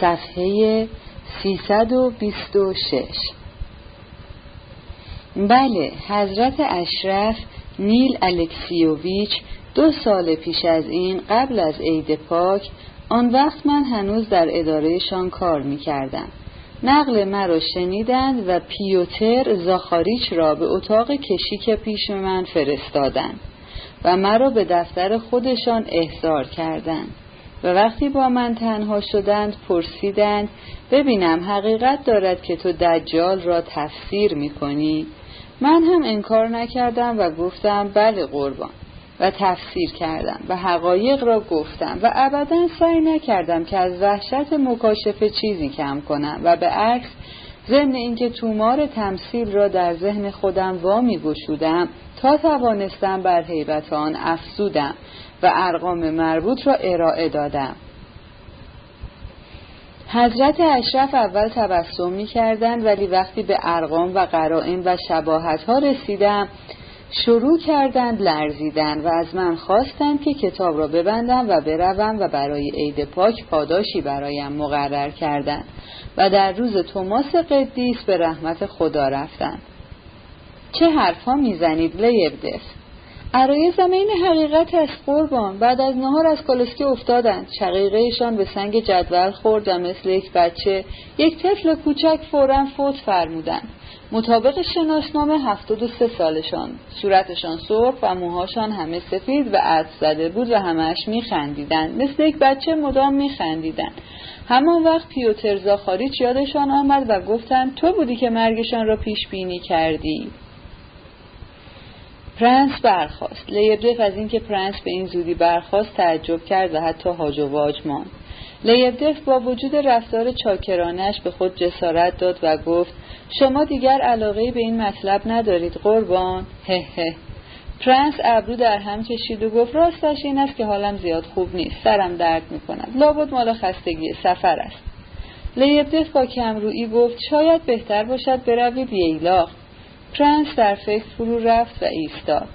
صفحه 326 بله حضرت اشرف نیل الکسیوویچ دو سال پیش از این قبل از عید پاک آن وقت من هنوز در ادارهشان کار می کردم. نقل مرا شنیدند و پیوتر زاخاریچ را به اتاق کشیک پیش من فرستادند و مرا به دفتر خودشان احضار کردند و وقتی با من تنها شدند پرسیدند ببینم حقیقت دارد که تو دجال را تفسیر می کنی من هم انکار نکردم و گفتم بله قربان. و تفسیر کردم و حقایق را گفتم و ابدا سعی نکردم که از وحشت مکاشفه چیزی کم کنم و به عکس ضمن اینکه تومار تمثیل را در ذهن خودم وامی گشودم تا توانستم بر حیبت آن افزودم. و ارقام مربوط را ارائه دادم. حضرت اشرف اول تبسم می کردند ولی وقتی به ارقام و قرائن و شباهت ها رسیدم شروع کردند لرزیدن و از من خواستند که کتاب را ببندم و بروم و برای عید پاک پاداشی برایم مقرر کردند و در روز توماس قدیس به رحمت خدا رفتند. چه حرفها می‌زنید لیبدس عرای زمین حقیقت است قربان. بعد از نهار از کالسکی افتادند. شقیقهشان به سنگ جدول خورد و مثل یک بچه یک طفل کوچک فورا فوت فرمودند. مطابق شناسنامه هفتاد و سه سالشان. صورتشان سرخ و موهاشان همه سفید و عد زده بود و همش میخندیدند. مثل یک بچه مدام میخندیدند. همان وقت پیوتر زاخاریچ یادشان آمد و گفتند تو بودی که مرگشان را پیش بینی کردی. پرنس برخاست لیبدف از اینکه پرنس به این زودی برخاست تعجب کرد و حتی هاج و واج ماند. لیبدف با وجود رفتار چاکرانه‌اش به خود جسارت داد و گفت شما دیگر علاقه به این مطلب ندارید قربان. هه هه. پرنس ابرو در هم کشید و گفت راستش این است که حالم زیاد خوب نیست سرم درد می کند لابد مال خستگی سفر است. لیبدف با کمرویی گفت شاید بهتر باشد بروید ییلاق. پرنس در فکر فرو رفت و ایستاد.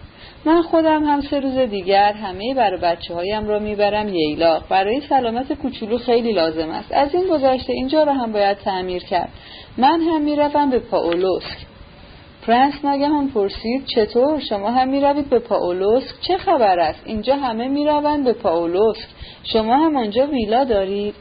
من خودم هم سه روز دیگر همه بر و بچه هایم را می‌برم ییلاق برای سلامت کوچولو خیلی لازم است. از این گذشته اینجا را هم باید تعمیر کرد. من هم می‌روم به پاولوسک. پرنس ناگهان پرسید چطور شما هم می‌روید به پاولوسک؟ چه خبر است؟ اینجا همه می‌روند به پاولوسک. شما هم آنجا ویلا دارید؟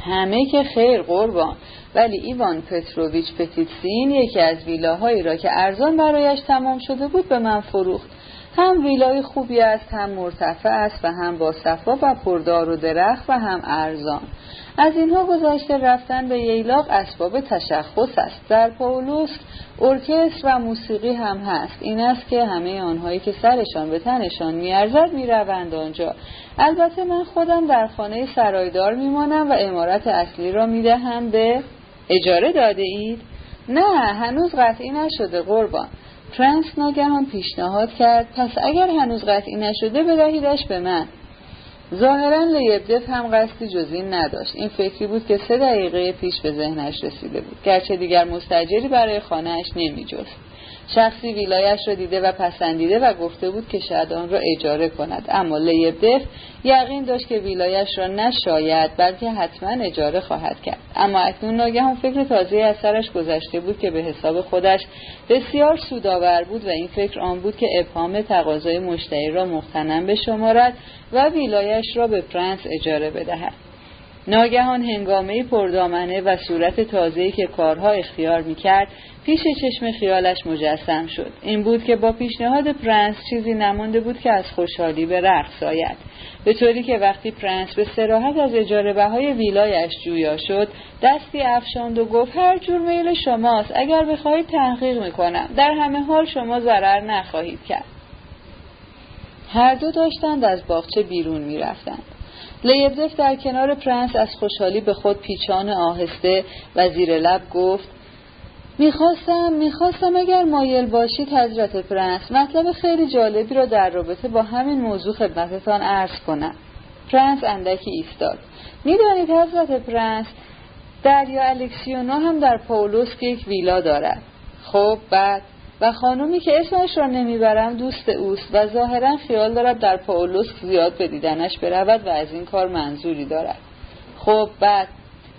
همه که خیر قربان. ولی ایوان پتروویچ پتیتسین یکی از ویلاهایی را که ارزان برایش تمام شده بود به من فروخت. هم ویلای خوبی است هم مرتفع است و هم با صفا و پردار و درخت و هم ارزان. از اینها گذاشته رفتن به ییلاق اسباب تشخص است. در پاولوسک ارکستر و موسیقی هم هست. این است که همه آنهایی که سرشان به تنشان میارزد می‌روند آنجا. البته من خودم در خانه سرایدار میمانم و امارت اصلی را می‌دهم به اجاره داده اید؟ نه هنوز قطعی نشده قربان پرنس ناگهان پیشنهاد کرد پس اگر هنوز قطعی نشده بدهیدش به من ظاهرا لیبدف هم قصدی جز این نداشت این فکری بود که سه دقیقه پیش به ذهنش رسیده بود گرچه دیگر مستجری برای خانهاش نمی جست. شخصی ویلایش را دیده و پسندیده و گفته بود که شاید آن را اجاره کند. اما لیبدف یقین داشت که ویلایش را نشاید بلکه حتما اجاره خواهد کرد. اما اکنون ناگهان فکر تازه از سرش گذشته بود که به حساب خودش بسیار سودآور بود و این فکر آن بود که ابهام تقاضای مشتری را مغتنم بشمارد و ویلایش را به پرنس اجاره بدهد. ناگهان هنگامه پردامنه و صورت تازه‌ای که کارها اختیار می‌کرد پیش چشم خیالش مجسم شد. این بود که با پیشنهاد پرنس چیزی نمانده بود که از خوشحالی به رقص آید. به طوری که وقتی پرنس به صراحت از اجاره بهای ویلایش جویا شد دستی افشاند و گفت هر جور میل شماست. اگر بخواهید تحقیق می‌کنم. در همه حال شما ضرر نخواهید کرد. هر دو داشتند از باغچه بیرون می‌رفتند. لیبدف در کنار پرنس از خوشحالی به خود پیچان آهسته و زیر لب گفت می‌خواستم می‌خواستم اگر مایل باشید حضرت پرنس مطلب خیلی جالبی را در رابطه با همین موضوع خدمتتان عرض کنم. پرنس اندکی ایستاد. می‌دانید حضرت پرنس داریا الکسیونا هم در پاولوسک یک ویلا دارد. خب بعد؟ و خانومی که اسمش را نمی‌برم دوست اوست و ظاهرا خیال دارد در پاولوسک زیاد به دیدنش برود و از این کار منظوری دارد. خب بعد.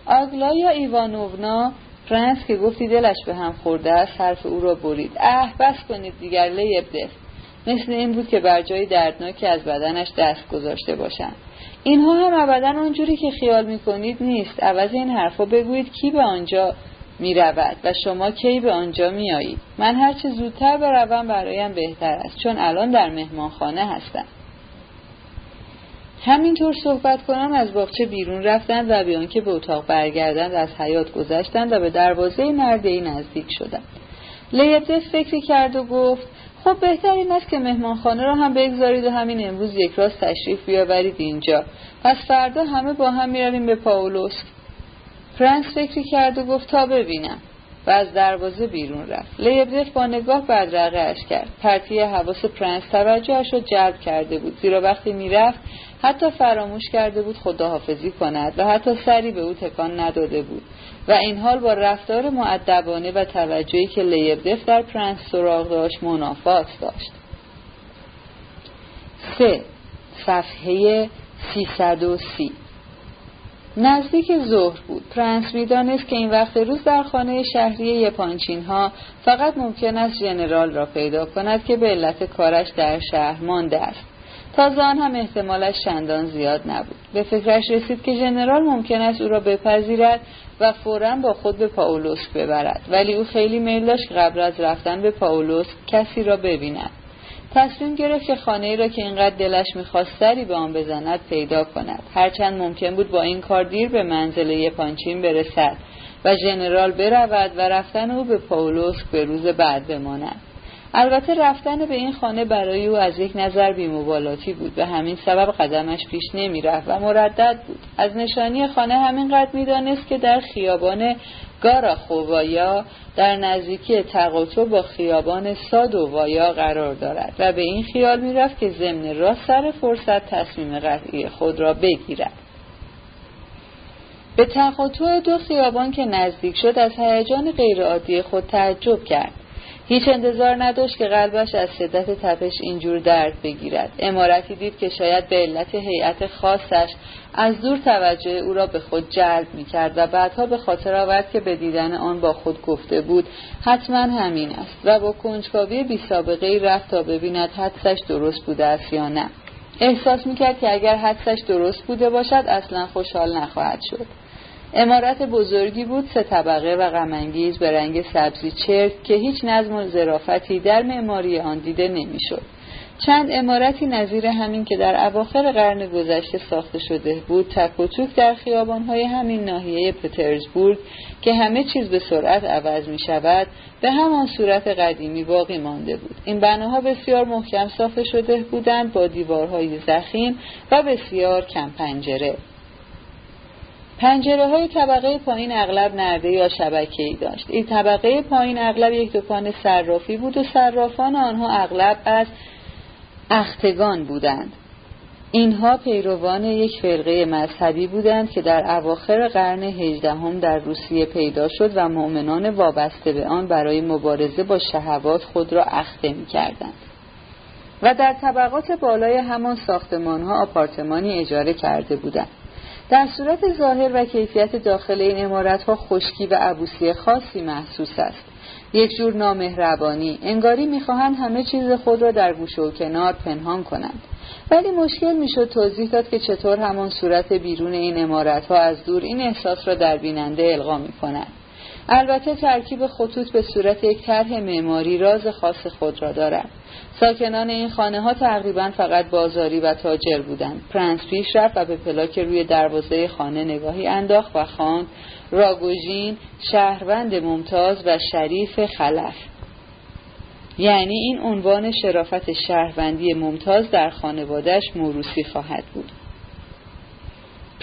آگلایا ایوانوونا پرنس که گفتی دلش به هم خورده است حرف او را برید. اه بس کنید دیگر لیبدف مثل این بود که بر جای دردناکی از بدنش دست گذاشته باشند. اینها هم ابدا اونجوری که خیال می‌کنید نیست. عوض این حرفا بگویید کی به آنجا می رود و شما کی به آنجا می آیید من هرچه زودتر بروم برایم بهتر است چون الان در مهمانخانه هستم. همینطور صحبت کنم از باغچه بیرون رفتند و بیان که به اتاق برگردند از حیات گذشتند و به دروازه ای نزدیک شدند. لیبدف فکری کرد و گفت خب بهتر این است که مهمانخانه را هم بگذارید و همین امروز یک راست تشریف بیاورید اینجا. پس فردا همه با هم می‌رویم به پاولوس فرانس فکری کرد و گفت تا ببینم. و از دروازه بیرون رفت. لیبدف با نگاه بدرقه اش کرد. پرتیه حواس پرنس توجهش را جلب کرده بود. زیرا وقتی می‌رفت حتی فراموش کرده بود خداحافظی کند و حتی سری به او تکان نداده بود. و این حال با رفتار مؤدبانه و توجهی که لیبدف در پرنس سراغ داشت منافات داشت. سه. صفحه 330 نزدیک ظهر بود. پرنس می‌دانست که این وقت روز در خانه شهری یپانچین ها فقط ممکن است ژنرال را پیدا کند که به علت کارش در شهر مانده است. تازه آن هم احتمالش چندان زیاد نبود. به فکرش رسید که ژنرال ممکن است او را بپذیرد و فورا با خود به پاولوسک ببرد. ولی او خیلی میل داشت قبل از رفتن به پاولوسک کسی را ببیند. تصمیم گرفت که خانه را که اینقدر دلش می‌خواست سری به آن بزند پیدا کند. هرچند ممکن بود با این کار دیر به منزل پانچین برسد و ژنرال برود و رفتن او به پاولوسک به روز بعد بماند. البته رفتن به این خانه برای او از یک نظر بیمبالاتی بود. به همین سبب قدمش پیش نمی رفت و مردد بود. از نشانی خانه همینقدر می‌دانست که در خیابان گاراخووایا در نزدیکی تقاطع با خیابان سادووایا قرار دارد و به این خیال می‌رفت که ضمن را سر فرصت تصمیم قطعی خود را بگیرد. به تقاطع دو خیابان که نزدیک شد از هیجان غیرعادی خود تعجب کرد. هیچ انتظار نداشت که قلبش از شدت تپش اینجور درد بگیرد. امارتی دید که شاید به علت هیئت خاصش از دور توجه او را به خود جلب می کرد و بعدها به خاطر آورد که به دیدن آن با خود گفته بود حتما همین است و با کنجکاوی بی سابقه رفت تا ببیند حدسش درست بوده است یا نه. احساس می کرد که اگر حدسش درست بوده باشد اصلا خوشحال نخواهد شد. امارت بزرگی بود سه طبقه و غمانگیز به رنگ سبزی چرک که هیچ نظم و ظرافتی در معماری آن دیده نمی‌شد. چند امارتی نظیر همین که در اواخر قرن گذشته ساخته شده بود تک و توک در خیابانهای همین ناحیه پترزبورگ که همه چیز به سرعت عوض می شود به همان صورت قدیمی باقی مانده بود این بناها بسیار محکم ساخته شده بودند با دیوارهای زخیم و بسیار کم پنجره پنجره های طبقه پایین اغلب نرده یا شبکه ای داشت این طبقه پایین اغلب یک دکان صرافی بود و صرافان آنها اغلب از اختگان بودند اینها پیروان یک فرقه مذهبی بودند که در اواخر قرن هجدهم در روسیه پیدا شد و مؤمنان وابسته به آن برای مبارزه با شهوات خود را اخته می کردند. و در طبقات بالای همان ساختمان ها آپارتمانی اجاره کرده بودند. در صورت ظاهر و کیفیت داخل این امارت ها خشکی و عبوسی خاصی محسوس است. یک جور نامهربانی. انگاری می‌خواهند همه چیز خود را در گوشه و کنار پنهان کنند. ولی مشکل می‌شد توضیح داد که چطور همان صورت بیرون این امارت ها از دور این احساس را در بیننده القا می کنند البته ترکیب خطوط به صورت یک طرح معماری راز خاص خود را دارد. ساکنان این خانه ها تقریبا فقط بازاری و تاجر بودند. پرنس پیش رفت و به پلاک روی دروازه خانه نگاهی انداخت و خواند راگوژین شهروند ممتاز و شریف خلف. یعنی این عنوان شرافت شهروندی ممتاز در خانواده‌اش موروثی خواهد بود.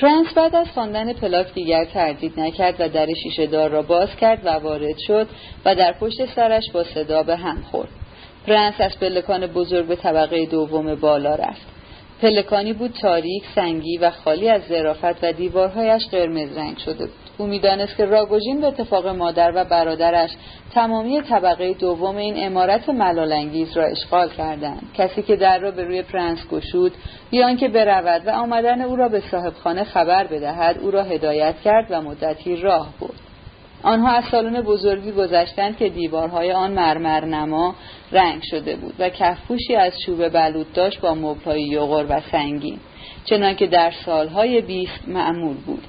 پرنس بعد از خواندن پلاک دیگر تردید نکرد و در شیشه دار را باز کرد و وارد شد و در پشت سرش با صدا به هم خورد. پرنس از پلکان بزرگ به طبقه دوم بالا رفت. پلکانی بود تاریک سنگی و خالی از ظرافت و دیوارهایش قرمز رنگ شده بود. او می‌دانست که راگوژین به اتفاق مادر و برادرش تمامی طبقه دوم این امارت ملالانگیز را اشغال کردند. کسی که در را به روی پرنس گشود بیان که برود و آمدن او را به صاحبخانه خبر بدهد او را هدایت کرد و مدتی راه برد. آنها از سالن بزرگی گذشتند که دیوارهای آن مرمر نما رنگ شده بود و کفپوشی از چوب بلود داشت با مبلهای یغور و سنگین چنانکه در سالهای بیست معمول بود.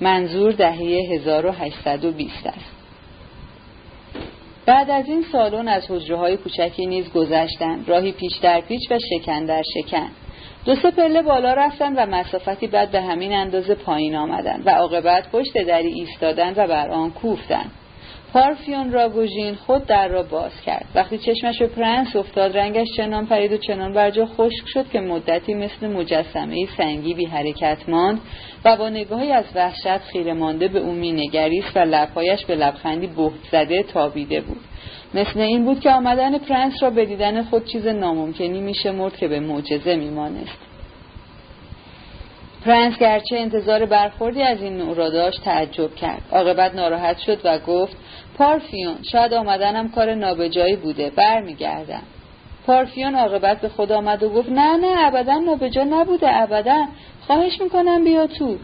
منظور دهه 1820 است. بعد از این سالن از حجره های کوچکی نیز گذشتند. راهی پیش در پیچ و شکن در شکن. دو سه پله بالا رفتن و مسافتی بعد به همین اندازه پایین آمدند و عاقبت پشت دری ایستادند و بر آن کوفتند. پارفیون راگوژین خود در را باز کرد. وقتی چشمش به پرنس افتاد رنگش چنان پرید و چنان بر جا خشک شد که مدتی مثل مجسمه سنگی بی حرکت ماند و با نگاهی از وحشت خیره مانده به او مینگریست و لبهایش به لبخندی بهت زده تابیده بود. مثل این بود که آمدن پرنس را به دیدن خود چیز ناممکنی میشمرد که به معجزه میمانست پرنس گرچه انتظار برخوردی از این نوع را داشت تعجب کرد. عاقبت ناراحت شد و گفت پارفیون شاید آمدنم کار نابجایی بوده برمیگردم. پارفیون عاقبت به خود آمد و گفت نه نه ابدا نابجا نبوده ابدا. خواهش می‌کنم بیا تو.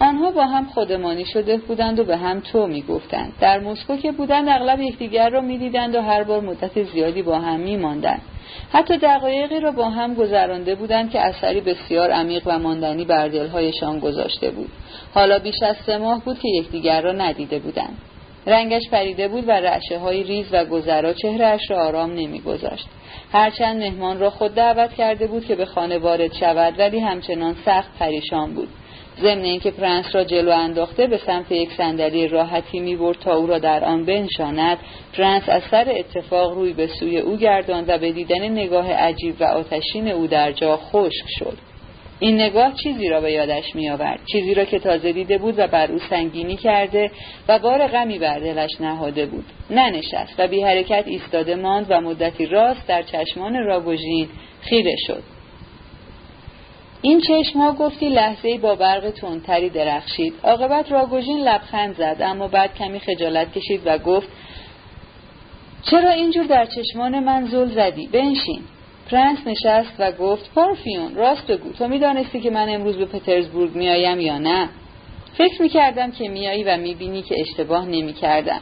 آنها با هم خودمانی شده بودند و به هم تو می‌گفتند. در مسکو که بودند اغلب یکدیگر را می‌دیدند و هر بار مدت زیادی با هم میماندند. حتی دقایقی را با هم گذرانده بودند که اثری بسیار عمیق و ماندنی بر دلهایشان گذاشته بود. حالا بیش از سه ماه بود که یکدیگر را ندیده بودند. رنگش پریده بود و رعشه های ریز و گذرا چهرهش را آرام نمیگذاشت. هرچند مهمان را خود دعوت کرده بود که به خانه وارد شود ولی همچنان سخت پریشان بود. ضمن اینکه پرنس را جلو انداخته به سمت یک صندلی راحتی می‌برد تا او را در آن بنشاند. پرنس از سر اتفاق روی به سوی او گرداند و به دیدن نگاه عجیب و آتشین او در جا خشک شد. این نگاه چیزی را به یادش میآورد چیزی را که تازه دیده بود و بر او سنگینی کرده و بار غمی بر دلش نهاده بود. ننشست و بی حرکت ایستاده ماند و مدتی راست در چشمان راگوژین خیره شد. این چشم ها گفتی لحظه با برق تندتری درخشید. عاقبت راگوژین لبخند زد اما بعد کمی خجالت کشید و گفت چرا اینجور در چشمان من زل زدی؟ بنشین. پرنس نشست و گفت پارفیون راست بگو. تو می‌دانستی که من امروز به پترزبورگ میآیم یا نه؟ فکر می‌کردم که میایی و می‌بینی که اشتباه نمی‌کردم.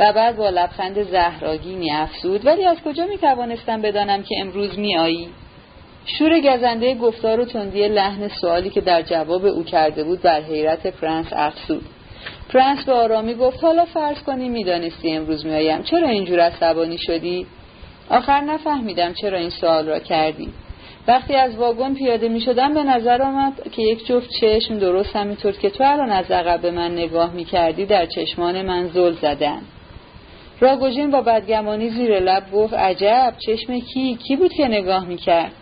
و بعد با لبخند زهرآگینی افزود ولی از کجا می‌توانستم بدانم که امروز میایی شور گزنده گفتار و تندی لحن سوالی که در جواب او کرده بود بر حیرت پرنس افزود. پرنس به آرامی گفت حالا فرض کنی می‌دانستی امروز میآیم. چرا اینجور عصبانی شدی؟ آخر نفهمیدم چرا این سوال را کردی. وقتی از واگن پیاده می شدم به نظر آمد که یک جفت چشم درست همینطور که تو الان از عقب به من نگاه می کردی در چشمان من زل زدن. راگوژین با بدگمانی زیر لب گفت عجب چشم کی؟ کی بود که نگاه می کرد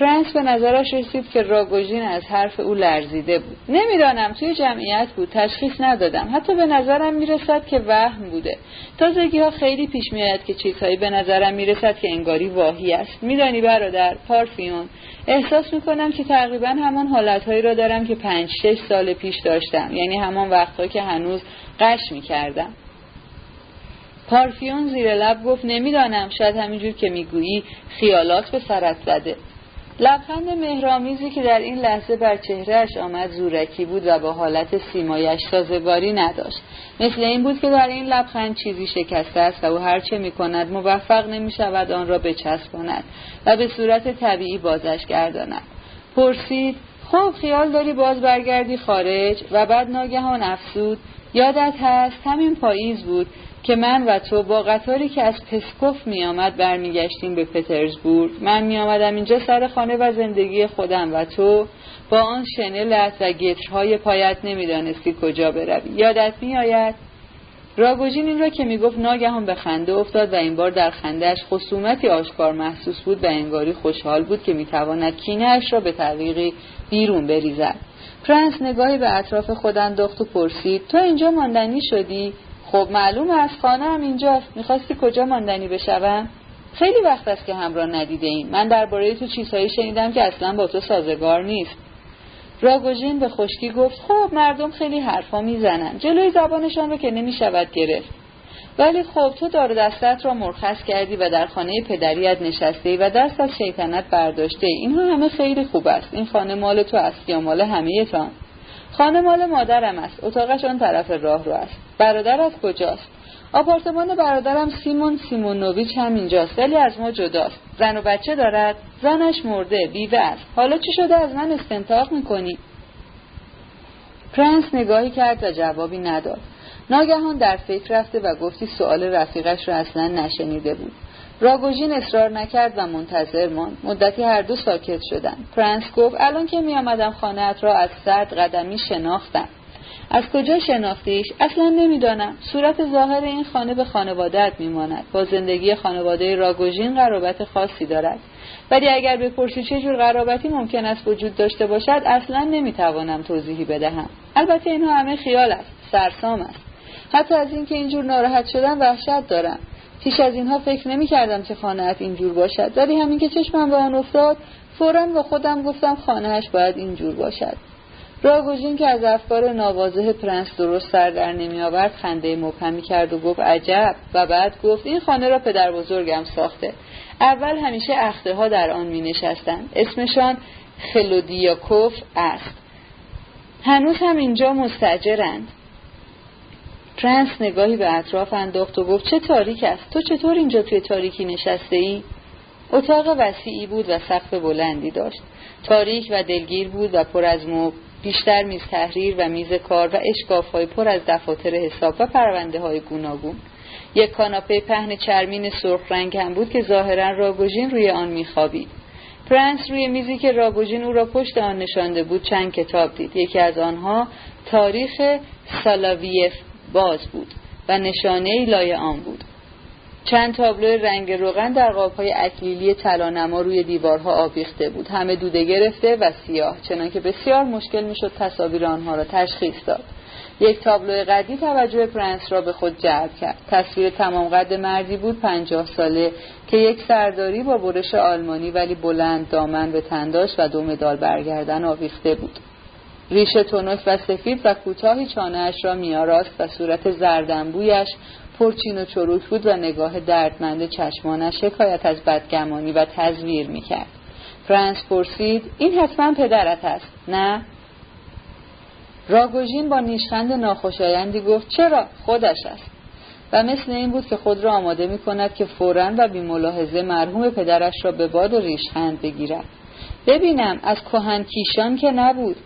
پرنس به نظرش رسید که راگوژین از حرف او لرزیده بود. نمی‌دانم توی جمعیت بود تشخیص ندادم. حتی به نظرم می‌رسد که وهم بوده. تازگی ها خیلی پیش میآید که چیزهایی به نظرم می‌رسد که انگاری واهی است. میدانی برادر پارفیون احساس می‌کنم که تقریبا همان حالتهایی را دارم که پنج شش سال پیش داشتم. یعنی همان وقتها که هنوز قش می‌کردم. پارفیون زیر لب گفت نمی‌دانم شاید همینجور که می‌گویی خیالات به سرت زده. لبخند مهرامیزی که در این لحظه بر چهرهش آمد زورکی بود و با حالت سیمایش سازگاری نداشت. مثل این بود که در این لبخند چیزی شکسته است و او هرچه می کند موفق نمی شود آن را بچسباند و به صورت طبیعی بازش گرداند. پرسید خب خیال داری باز برگردی خارج؟ و بعد ناگهان افسود یادت هست همین پاییز بود که من و تو با قطاری که از پسکوف می آمد برمیگشتیم به پترزبورگ. من می آمدم اینجا سر خانه و زندگی خودم و تو با آن شنلت و گترهای پایت نمی‌دانستی کجا بروی. یادت می آید؟ راگوژین این را که می گفت ناگهان به خنده افتاد و این بار در خندهش خصومتی آشکار محسوس بود و انگاری خوشحال بود که می‌تواند کینهاش را به طریقی بیرون بریزد. پرنس نگاهی به اطراف خود انداخت و پرسید تو اینجا ماندنی شدی؟ خب معلوم از خانه هم اینجاست. می‌خواستی کجا ماندنی بشوم؟ خیلی وقت است که همراه ندیده ایم. من درباره تو چیزهایی شنیدم که اصلا با تو سازگار نیست. راگوژین به خشکی گفت خب مردم خیلی حرفا می‌زنن. جلوی زبانشان رو که نمی‌شود گرفت. ولی خب تو دار دستت را مرخص کردی و در خانه پدریت نشسته و دست از شیطنت برداشته. اینها همه خیلی خوب است. این خانه مال تو است یا مال همه تان خانه مال مادرم است. اتاقش آن طرف راه رو است. برادرت کجاست؟ آپارتمان برادرم سیمون سیمونوویچ هم اینجاست ولی از ما جداست. زن و بچه دارد. زنش مرده بیوه است. حالا چی شده؟ از من استنطاق می‌کنی؟ پرنس نگاهی کرد و جوابی نداد. ناگهان در فکر رفته و گفتی سؤال رفیقش را اصلا نشنیده بود. راگوژین اصرار نکرد و منتظر ماند. مدتی هر دو ساکت شدند. پرنس گفت الان که می آمدم خانهات را از صد قدمی شناختم. از کجا شناختیش؟ اصلا نمی‌دانم. صورت ظاهر این خانه به خانوادت میماند. با زندگی خانواده راگوژین قرابت خاصی دارد. ولی اگر بپرسی چه جور قرابتی ممکن است وجود داشته باشد اصلا نمی‌توانم توضیحی بدهم. البته اینها همه خیال است. سرسام است. حتی از اینکه اینجور ناراحت شدم وحشت دارم. پیش از اینها فکر نمی کردم که خانهت اینجور باشد. ولی همین که چشمم به آن افتاد فورا با خودم گفتم خانهش باید اینجور باشد. راگوژین که از افکار نوازه پرنس درست سر در نمی آورد خنده مبهمی کرد و گفت عجب. و بعد گفت این خانه را پدر بزرگم ساخته. اول همیشه اخته ها در آن می نشستند اسمشان خلودیاکوف است. هنوز هم اینجا مستأجرند. پرنس نگاهی به اطراف انداخت و گفت چه تاریک است. تو چطور اینجا توی تاریکی نشسته ای؟ اتاق وسیعی بود و سقف بلندی داشت. تاریک و دلگیر بود و پر از مبل. بیشتر میز تحریر و میز کار و اشکاف های پر از دفاتر حساب و پرونده های گوناگون. یک کاناپه پهن چرمین سرخ رنگ هم بود که ظاهرا راگوژین روی آن میخوابید. پرنس روی میزی که راگوژین او را پشت آن نشانده بود چند کتاب دید. یکی از آنها تاریخ سالاویف باز بود و نشانه لای آن بود. چند تابلو رنگ روغن در قابهای اکلیلی طلانما روی دیوارها آویخته بود. همه دوده گرفته و سیاه چنانکه بسیار مشکل می‌شد تصاویر آنها را تشخیص داد. یک تابلو قدی توجه پرنس را به خود جلب کرد. تصویر تمام قد مردی بود پنجاه ساله که یک سرداری با برش آلمانی ولی بلند دامن به تنداش و دو مدال برگردن آویخته بود. ریش تنک و سفید و کوتاهی چانهاش را میاراست و صورت زردنبویش پرچین و چروک بود و نگاه دردمند چشمانش حکایت از بدگمانی و تزویر می‌کرد. فرانس پرسید این حتما پدرت است نه؟ راگوژین با نیشخند ناخوشایندی گفت چرا؟ خودش است. و مثل این بود که خود را آماده می کند که فورا و بی ملاحظه مرحوم پدرش را به باد و ریشخند بگیرد. ببینم از کیشان که نبود.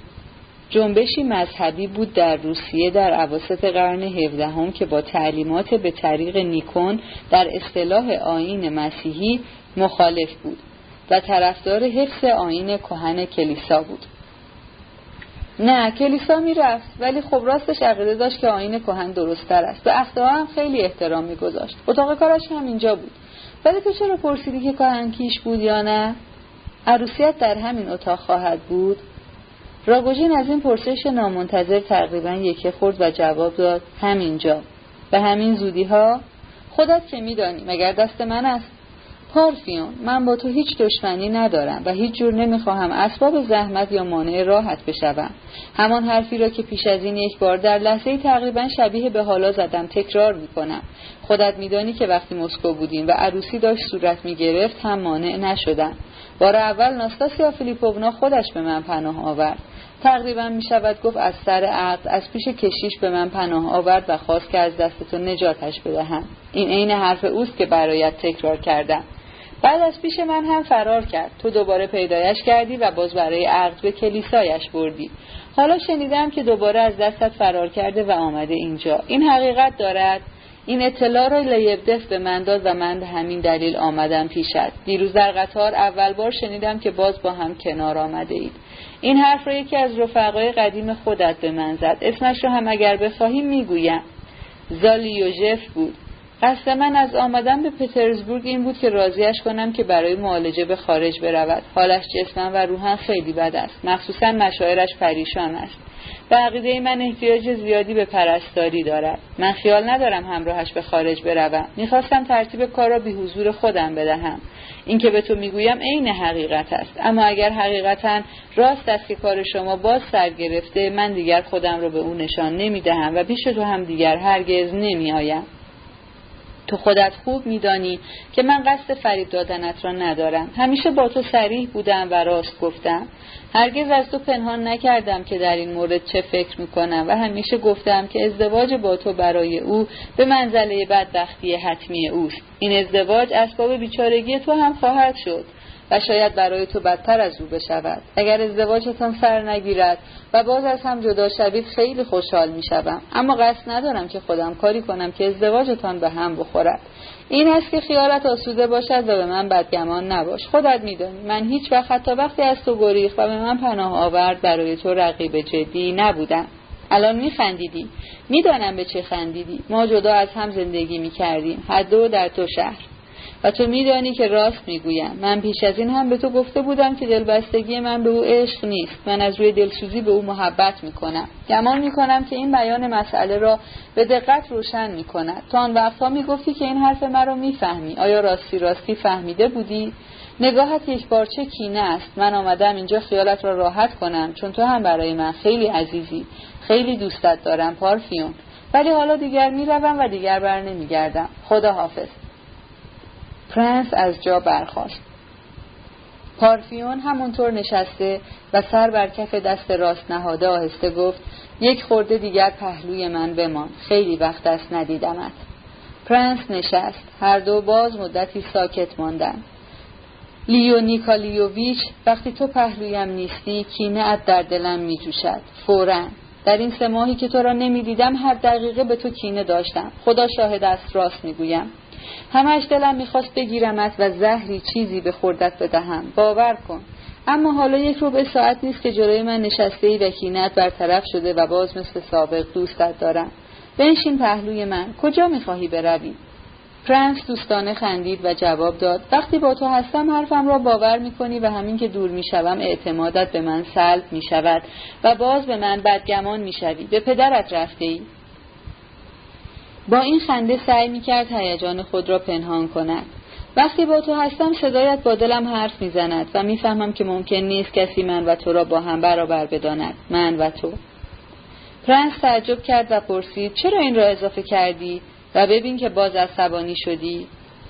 جنبشی مذهبی بود در روسیه در عواسط قرن هفدهم که با تعلیمات به طریق نیکون در اصطلاح آین مسیحی مخالف بود و طرفدار حفظ آین کهن کلیسا بود. نه کلیسا می‌رفت ولی خب راستش عقیده داشت که آین کهن درستتر است. و اخته هم خیلی احترام میگذاشت. اتاق کارش هم اینجا بود. ولی تو چرا پرسیدی که کهن کیش بود یا نه؟ عروسیت در همین اتاق خواهد بود؟ راگوژین از این پرسش نامنتظر تقریبا یکی خورد و جواب داد همینجا. به همین زودی ها خودت که میدانی مگر دست من است؟ پارفیون من با تو هیچ دشمنی ندارم و هیچ جور نمی‌خواهم اسباب زحمت یا مانع راحت بشوم. همان حرفی را که پیش از این یک بار در لحظه تقریبا شبیه به حالا زدم تکرار می‌کنم. خودت میدانی که وقتی مسکو بودیم و عروسی داشت صورت می‌گرفت هم مانع نشدم. بار اول ناستاسیا فیلیپوونا خودش به من پناه آورد. تقریبا می شود گفت از سر عقد از پیش کشیش به من پناه آورد و خواست که از دست تو نجاتش بدهم. این عین حرف اوست که برایت تکرار کردم. بعد از پیش من هم فرار کرد. تو دوباره پیدایش کردی و باز برای عقد به کلیسایش بردی. حالا شنیدم که دوباره از دستت فرار کرده و آمده اینجا. این حقیقت دارد. این اطلاع را لیبدف به من داد و من به همین دلیل آمدم پیشت. دیروز در قطار اول بار شنیدم که باز با هم کنار آمده اید. این حرف را یکی از رفقای قدیم خودت به من زد. اسمش را هم اگر بخواهیم می‌گویم. زالیوژف بود. قصد من از آمدن به پترزبورگ این بود که راضیش کنم که برای معالجه به خارج برود. حالش جسما و روحا خیلی بد است. مخصوصا مشاعرش پریشان است. به عقیده من احتیاج زیادی به پرستاری دارد. من خیال ندارم همراهش به خارج بروم. می‌خواستم ترتیب کار را بی حضور خودم بدهم. اینکه به تو می‌گویم عین حقیقت است. اما اگر حقیقتا راست است که کار شما باز سر گرفته من دیگر خودم را به او نشان نمی‌دهم و پیش تو هم دیگر هرگز نمیآیم. تو خودت خوب میدانی که من قصد فریب دادنت را ندارم. همیشه با تو سریح بودم و راست گفتم. هرگز از تو پنهان نکردم که در این مورد چه فکر می‌کنم و همیشه گفتم که ازدواج با تو برای او به منزله بدبختی حتمی اوست. این ازدواج اسباب بیچارگی تو هم خواهد شد. و شاید برای تو بدتر از او بشود. اگر ازدواجتان سر نگیرد و باز از هم جدا شوید خیلی خوشحال می شوم اما قصد ندارم که خودم کاری کنم که ازدواجتان به هم بخورد. این است که خیالت آسوده باشد و به من بدگمان نباش. خودت میدانی من هیچ وقت حتی وقتی از تو گریخ و به من پناه آورد برای تو رقیب جدی نبودم. الان میخندیدی. می‌دانم به چه خندیدی. ما جدا از هم زندگی می‌کردیم. هر دو در تو شهر. و تو میدانی که راست می‌گویم. من پیش از این هم به تو گفته بودم که دلبستگی من به او عشق نیست. من از روی دلسوزی به او محبت می‌کنم. گمان می‌کنم که این بیان مسئله را به دقت روشن می‌کند. تا آن وقتها می‌گفتی که این حرف مرا می‌فهمی. آیا راستی راستی فهمیده بودی؟ نگاهت یک بارچه کینه است؟ من آمدم اینجا خیالت را راحت کنم چون تو هم برای من خیلی عزیزی. خیلی دوستت دارم پارفیون. ولی حالا دیگر می‌روم و دیگر بر نمیگردم. خدا حافظ پرنس از جا برخاست. پارفیون همونطور نشسته و سر بر کف دست راست نهاده آهسته گفت یک خورده دیگر پهلوی من بمان خیلی وقت است ندیدمت. پرنس نشست هر دو باز مدتی ساکت ماندند. لیو نیکالیوویچ وقتی تو پهلویم نیستی کینه در دلم می جوشد فورا. در این سه ماهی که تو را نمی‌دیدم هر دقیقه به تو کینه داشتم. خدا شاهد است راست می‌گویم. همش دلم می‌خواست بگیرمت و زهری چیزی به خوردت بدهم. باور کن. اما حالا یک ربع ساعت نیست که جلوی من نشسته ای و کینت برطرف شده و باز مثل سابق دوستت دارم. بنشین پهلوی من. کجا می‌خواهی بروی؟ پرنس دوستانه خندید و جواب داد. وقتی با تو هستم حرفم را باور می‌کنی و همین که دور می‌شوم اعتمادت به من سلب می‌شود و باز به من بدگمان می‌شوی. به پدرت رفته ای با این خنده سعی می‌کرد هیجان خود را پنهان کند. وقتی با تو هستم صدایت با دلم حرف می‌زند و می‌فهمم که ممکن نیست کسی من و تو را با هم برابر بداند. من و تو. پرنس تعجب کرد و پرسید چرا این را اضافه کردی؟ و ببین که باز عصبانی شدی.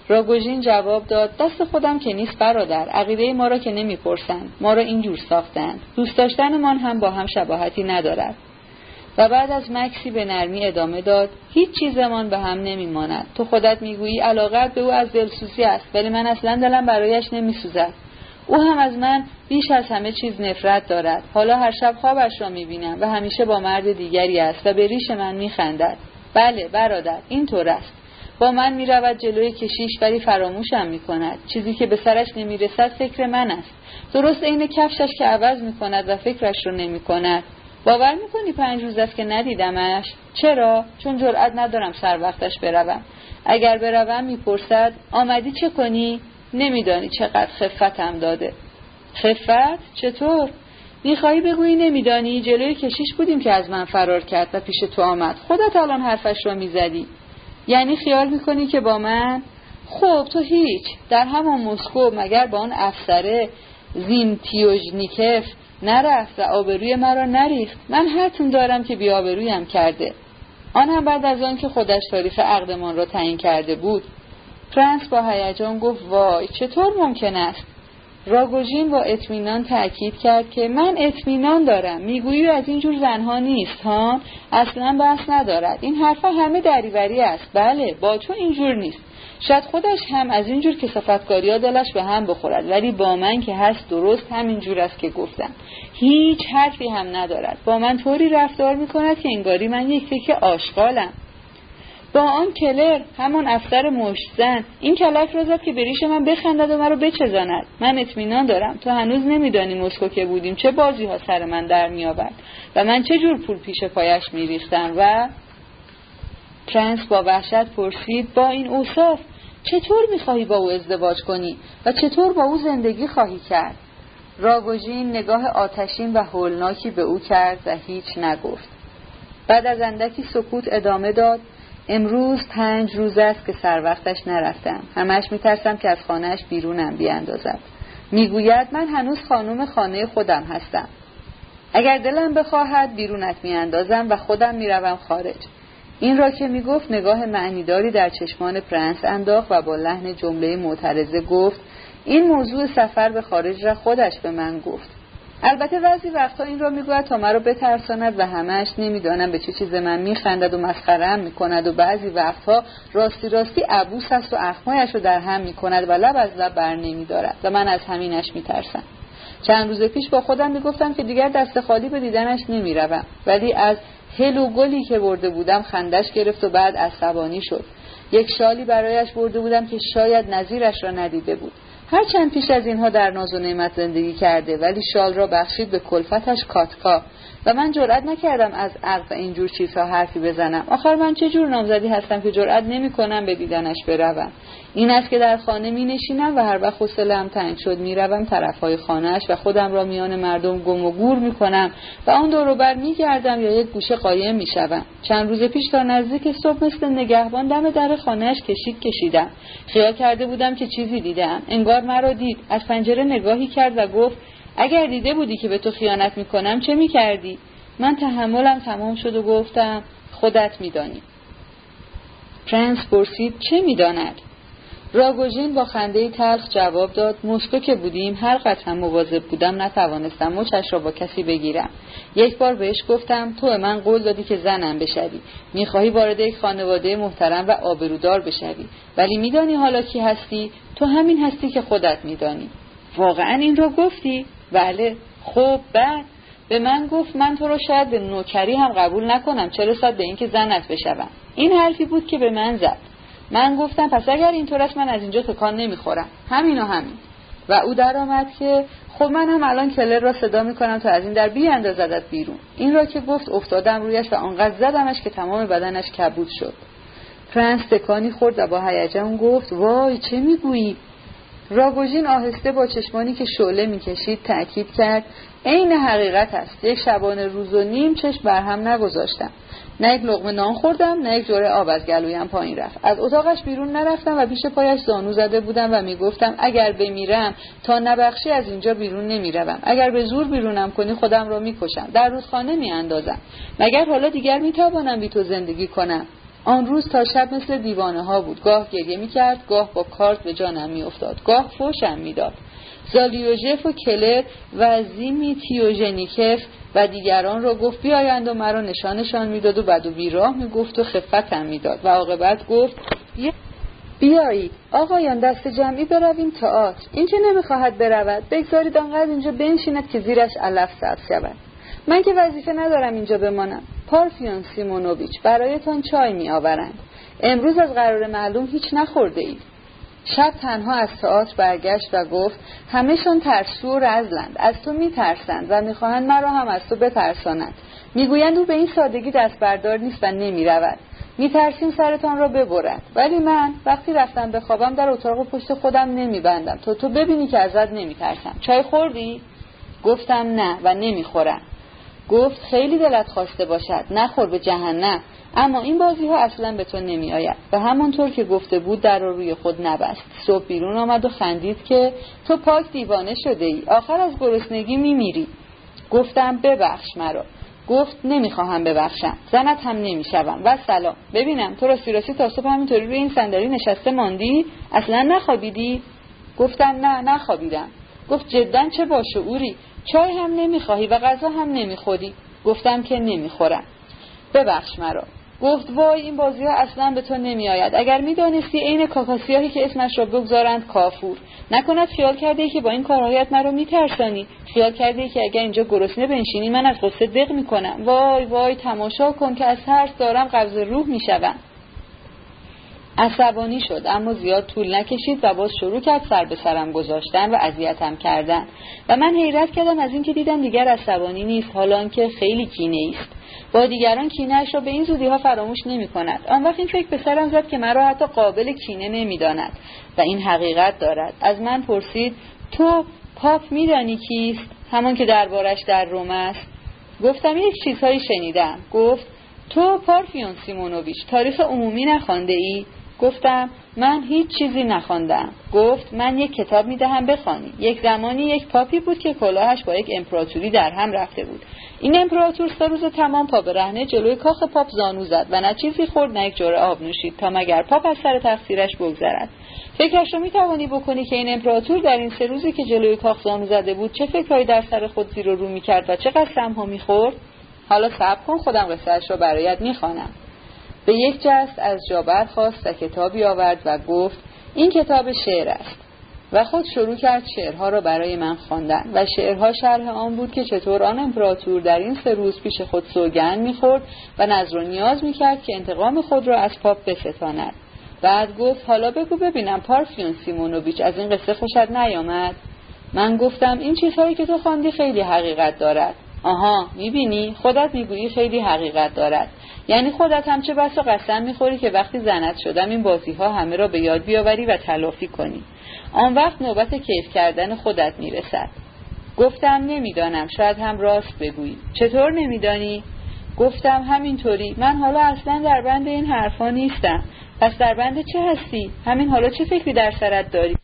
راگوژین جواب داد دست خودم که نیست برادر عقیده ما را که نمی‌پرسند. ما را اینجور ساختند. دوست داشتنمان هم با هم شباهتی ندارد. و بعد از مکسی به نرمی ادامه داد هیچ چیزمان به هم نمیماند. تو خودت می‌گویی علاقت به او از دلسوزی است ولی من اصلا دلم برایش نمیسوزد. او هم از من بیش از همه چیز نفرت دارد. حالا هر شب خوابش را می‌بینم و همیشه با مرد دیگری است و به ریش من میخندد. بله برادر اینطور است. با من می‌رود جلوی کشیش ولی فراموشم می‌کند. چیزی که به سرش نمی‌رسد فکر من است. درست عین کفشش که عوض می‌کند و فکرش رو نمی‌کند. باور می‌کنی پنج روز است که ندیدمش؟ چرا؟ چون جرأت ندارم سر وقتش بروم. اگر بروم می‌پرسد آمدی چه کنی؟ نمیدانی چقدر خفتم داده. خفت؟ چطور؟ می‌خواهی بگویی نمیدانی. جلوی کشیش بودیم که از من فرار کرد و پیش تو آمد. خودت الان حرفش را می‌زدی. یعنی خیال می‌کنی که با من؟ خب تو هیچ. در همان مسکو مگر با آن افسره زینتیوژنیکف نرفت و آبروی مرا نریخت. من حتم دارم که بیابرویم کرده. آن بعد از آن که خودش تاریخ عقدمان را تعیین کرده بود. پرنس با هیجان گفت وای چطور ممکن است؟ راگوژین با اطمینان تأکید کرد که من اطمینان دارم. می‌گویی از اینجور زنها نیست ها؟ اصلا بحث ندارد. این حرفها همه دریوری است. بله با تو اینجور نیست. شاید خودش هم از اینجور که ها دلش به هم بخورد ولی با من که هست درست همینجور است که گفتم. هیچ حرفی هم ندارد. با من طوری رفتار می‌کند که انگاری من یک تکه آشغالم. با آن کلر همان افسر مشتزن این کلک را زد که بریش من بخندد و مرا بچزاند. من اطمینان دارم. تو هنوز نمیدانی مسکو که بودیم. چه بازی ها سر من در میآورد و من چه جور پول پیش پایش میریختم و پرنس با وحشت پرسید با این اوصاف چطور می‌خواهی با او ازدواج کنی و چطور با او زندگی خواهی کرد؟ راگوژین نگاه آتشین و هولناکی به او کرد و هیچ نگفت. بعد از اندکی سکوت ادامه داد امروز پنج روز است که سر وقتش نرفتم. همش میترسم که از خانهش بیرونم بیاندازد. می‌گوید من هنوز خانم خانه خودم هستم. اگر دلم بخواهد بیرونت میاندازم و خودم می‌روم خارج. این را که می‌گفت نگاه معنیداری در چشمان پرنس انداخت و با لحن جمله معترضه گفت این موضوع سفر به خارج را خودش به من گفت. البته بعضی وقتها این را می‌گوید تا مرا بترساند و همش نمی‌دانم به چه چیز من میخندد و مسخرم می‌کند و بعضی وقتها راستی راستی عبوس است و اخمایش رو در هم می‌کند و لب از لب بر نمیدارد و من از همینش میترسم. چند روز پیش با خودم می‌گفتم که دیگر دست خالی به دیدنش نمی‌روم ولی از هل و گلی که برده بودم خندش گرفت و بعد عصبانی شد. یک شالی برایش برده بودم که شاید نظیرش را ندیده بود. هرچند پیش از اینها در ناز و نعمت زندگی کرده ولی شال را بخشید به کلفتش کاتکا. و من جرأت نکردم از عقل و اینجور چیزها حرفی بزنم. آخر من چه جور نامزدی هستم که جرأت نمی کنم به دیدنش بروم؟ این است که در خانه می نشینم و هر وقت حوصله‌ام تنگ شد می روم طرفهای خانهاش و خودم را میان مردم گم و گور می کنم و آن دور بر می گردم یا یک گوشه قایم می شوم. چند روز پیش تا نزدیک صبح مثل نگهبان دم در خانهاش کشید کشیدم. خیال کرده بودم که چیزی دیدم. انگار مرا دید. از پنجره نگاهی کرد و گفت اگر دیده بودی که به تو خیانت می‌کنم چه می‌کردی؟ من تحملم تمام شد و گفتم خودت میدانی. پرنس پرسید چه می‌داند؟ راگوژین با خنده تلخ جواب داد مسکو که بودیم هر قطعا مواظب بودم نتوانستم مچش را با کسی بگیرم یک بار بهش گفتم تو من قول دادی که زنم بشوی می‌خواهی وارد یک خانواده محترم و آبرودار بشوی ولی میدانی حالا کی هستی تو همین هستی که خودت میدانی واقعا این را گفتی بله. خب بعد به من گفت من تو رو شاید به نوکری هم قبول نکنم. چه رسد به اینکه زنت بشوم؟ این حرفی بود که به من زد. من گفتم پس اگر اینطور است من از اینجا تکان نمی‌خورم. همین و همین. و او درآمد که خب من هم الان کلر را صدا می‌کنم تا از این در بی اندازدت بیرون. این را که گفت افتادم رویش و آنقدر زدمش که تمام بدنش کبود شد. پرنس تکانی خورد و با هیجان گفت وای چه می‌گویی؟ راگوژین آهسته با چشمانی که شعله می‌کشید تأکید کرد عین حقیقت است. یک شبانه روز و نیم چشم بر هم نگذاشتم. نه یک لقمه نان خوردم نه یک جوره آب از گلویم پایین رفت. از اتاقش بیرون نرفتم و پیش پایش زانو زده بودم و می‌گفتم اگر بمیرم تا نبخشی از اینجا بیرون نمی‌روم. اگر به زور بیرونم کنی خودم را می‌کشم. در رودخانه میاندازم. مگر حالا دیگر می‌توانم بی تو زندگی کنم؟ آن روز تا شب مثل دیوانه ها بود. گاه گریه می‌کرد گاه با کارت به جانم میافتاد. گاه فوشم می‌داد. زالیوژف و کلر و زیمی تیوژنیکف و دیگران را گفت بیایند و مرا نشانشان می‌داد و بعد و بیراه می‌گفت و خفتم می‌داد. و عاقبت گفت بیایید آقایان دست جمعی برویم تئاتر. این که نمی‌خواهد برود. بگذارید آنقدر اینجا بنشیند که زیرش علف سبز شود. من که وظیفه ندارم اینجا بمانم. پارفیون سیمونوویچ برایتان چای می آورند امروز از قرار معلوم هیچ نخورده اید شب تنها از تئاتر برگشت و گفت همهشان ترسو و رزلند. از تو میترسند و می‌خواهند مرا هم از تو بترسانند. می‌گویند او به این سادگی دست بردار نیست و نمی‌رود. میترسیم سرتان را ببرد. ولی من وقتی رفتم به خوابم در اتاق پشت خودم نمیبندم. تا تو ببینی که ازت نمیترسم. چای خوردی؟ گفتم نه و نمی‌خورم. گفت خیلی دلت خواسته باشد نخور به جهنم. اما این بازی ها اصلا به تو نمی آید و همانطور که گفته بود در رو روی خود نبست. صبح بیرون آمد و خندید که تو پاک دیوانه شده ای آخر از گرسنگی می میری گفتم ببخش مرا. گفت نمی‌خواهم ببخشم زنت هم نمی‌شوم. و سلام. ببینم تو راستی راستی تا صبح همینطوری روی این صندلی نشسته ماندی؟ اصلا نخوابیدی؟ گفتم نه نخوابیدم. گفت جدا چه باشعوری چای هم نمی‌خواهی و غذا هم نمی‌خوری. گفتم که نمی‌خورم. ببخش مرا. گفت وای این بازی ها اصلا به تو نمی آید اگر می دانستی عین کاکاسیاهی که اسمش را بگذارند کافور. نکند خیال کرده ای که با این کارهایت مرا می ترسانی خیال کرده ای که اگر اینجا گرسنه بنشینی من از قصه دق می کنم وای وای تماشا کن که از ترس دارم قبض روح می شوم عصبانی شد اما زیاد طول نکشید و باز شروع کرد سر به سرم گذاشتن و اذیتم کردن. و من حیرت کردم از اینکه دیدم دیگر عصبانی نیست حالا که خیلی کینه است با دیگران کینهاش را به این زودی ها فراموش نمی کند آن وقت این فکر به سرم زد که مرا حتی قابل کینه نمی‌داند. و این حقیقت دارد. از من پرسید تو پاپ میدانی کیست؟ همان که دربارش در روم است. گفتم یک چیزهایی شنیدم. گفت تو پارفیون سیمونوویچ تاریخ عمومی نخوانده ای؟ گفتم من هیچ چیزی نخواندم. گفت من یک کتاب می‌دهم بخوانی. یک زمانی یک پاپی بود که کلاهش با یک امپراتوری در هم رفته بود. این امپراتور سه روز تمام پابرهنه جلوی کاخ پاپ زانو زد و نه چیزی خورد نه یک جرعه آب نوشید تا مگر پاپ از سر تقصیرش بگذرد. فکرش رو می‌توانی بکنی که این امپراتور در این سه روزی که جلوی کاخ زانو زده بود چه فکرهایی در سر خود زیر و رو می‌کرد و چه قسمها می‌خورد؟ حالا صبر کن خودم قصهاش را برایت می‌خوانم. به یک جست از جا برخواست و کتابی آورد و گفت این کتاب شعر است. و خود شروع کرد شعرها را برای من خواندن و شعرها شرح آن بود که چطور آن امپراتور در این سه روز پیش خود سوگند می‌خورد و نظر و نیاز می‌کرد که انتقام خود را از پاپ بستاند. بعد گفت حالا بگو ببینم پارفیون سیمونوویچ از این قصه خوشت نیامد؟ من گفتم این چیزهایی که تو خواندی خیلی حقیقت دارد. آها می‌بینی؟ خودت می‌گویی خیلی حقیقت دارد. یعنی خودت هم چه بسا قسم می‌خوری که وقتی زنت شدم این بازی ها همه را به یاد بیاوری و تلافی کنی. آن وقت نوبت کیف کردن خودت می‌رسد. گفتم نمی‌دانم شاید هم راست بگویی. چطور نمیدانی؟ گفتم همینطوری. من حالا اصلا در بند این حرفا نیستم. پس در بند چه هستی؟ همین حالا چه فکری در سرت داری؟